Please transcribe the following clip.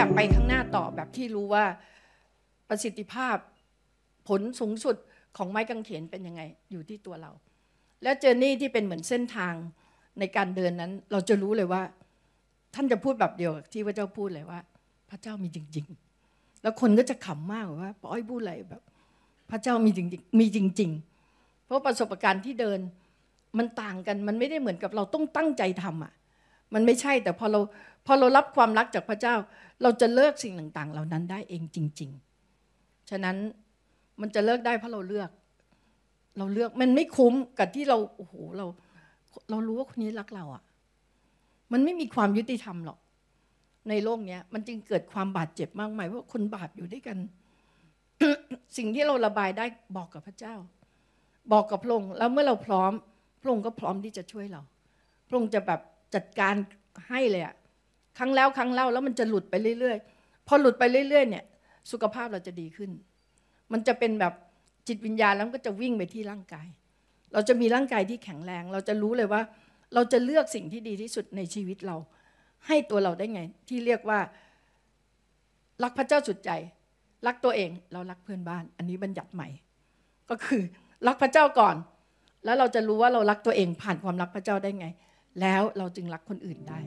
อยากไปข้างหน้าต่อแบบที่รู้ว่าประสิทธิภาพผลสูงสุดของไม้กางเขนเป็นยังไงอยู่ที่ตัวเรา แล้วเจอร์นี่ที่เป็นเหมือนเส้นทางในการเดินนั้น เราจะรู้เลยว่า ท่านจะพูดแบบเดียวกับที่พระเจ้าพูดเลยว่า พระเจ้ามีจริง ๆ แล้วคนก็จะขำมากว่าปอ้อยพูดอะไรแบบ พระเจ้ามีจริงๆมีจริง ๆ เพราะประสบการณ์ที่เดินมันต่างกันมันไม่ได้เหมือนกับเราต้องตั้งใจทำอะ มันไม่ใช่แต่พอเราพอเรารับความรักจากพระเจ้า เราจะเลิกสิ่งต่างๆ เหล่านั้นได้เองจริง ๆ ฉะนั้นมันจะเลิกได้เพราะเราเลือก เราเลือกมันไม่คุ้มกับที่เราโอ้โหเรา เรารู้ว่าคนนี้รักเราอะ มันไม่มีความยุติธรรมหรอก ในโลกนี้มันจึงเกิดความบาดเจ็บมากมายเพราะคนบาปอยู่ด้วยกัน สิ่งที่เราระบายได้บอกกับพระเจ้า บอกกับพระองค์แล้วเมื่อเราพร้อมพระองค์ก็พร้อมที่จะช่วยเราพระองค์จะแบบ จัดการให้เลยอะครั้งแล้วครั้งเล่าแล้วมันจะหลุดไปเรื่อยๆ พอหลุดไปเรื่อยๆ เนี่ย สุขภาพเราจะดีขึ้น มันจะเป็นแบบจิตวิญญาณแล้วก็จะวิ่งไปที่ร่างกาย เราจะมีร่างกายที่แข็งแรง เราจะรู้เลยว่า เราจะเลือกสิ่งที่ดีที่สุดในชีวิตเรา ให้ตัวเราได้ไง ที่เรียกว่า รักพระเจ้าสุดใจ รักตัวเอง เรารักเพื่อนบ้าน อันนี้บัญญัติใหม่ ก็คือ รักพระเจ้าก่อน แล้วเราจะรู้ว่าเรารักตัวเองผ่านความรักพระเจ้าได้ไง แล้วเราจึงรักคนอื่นได้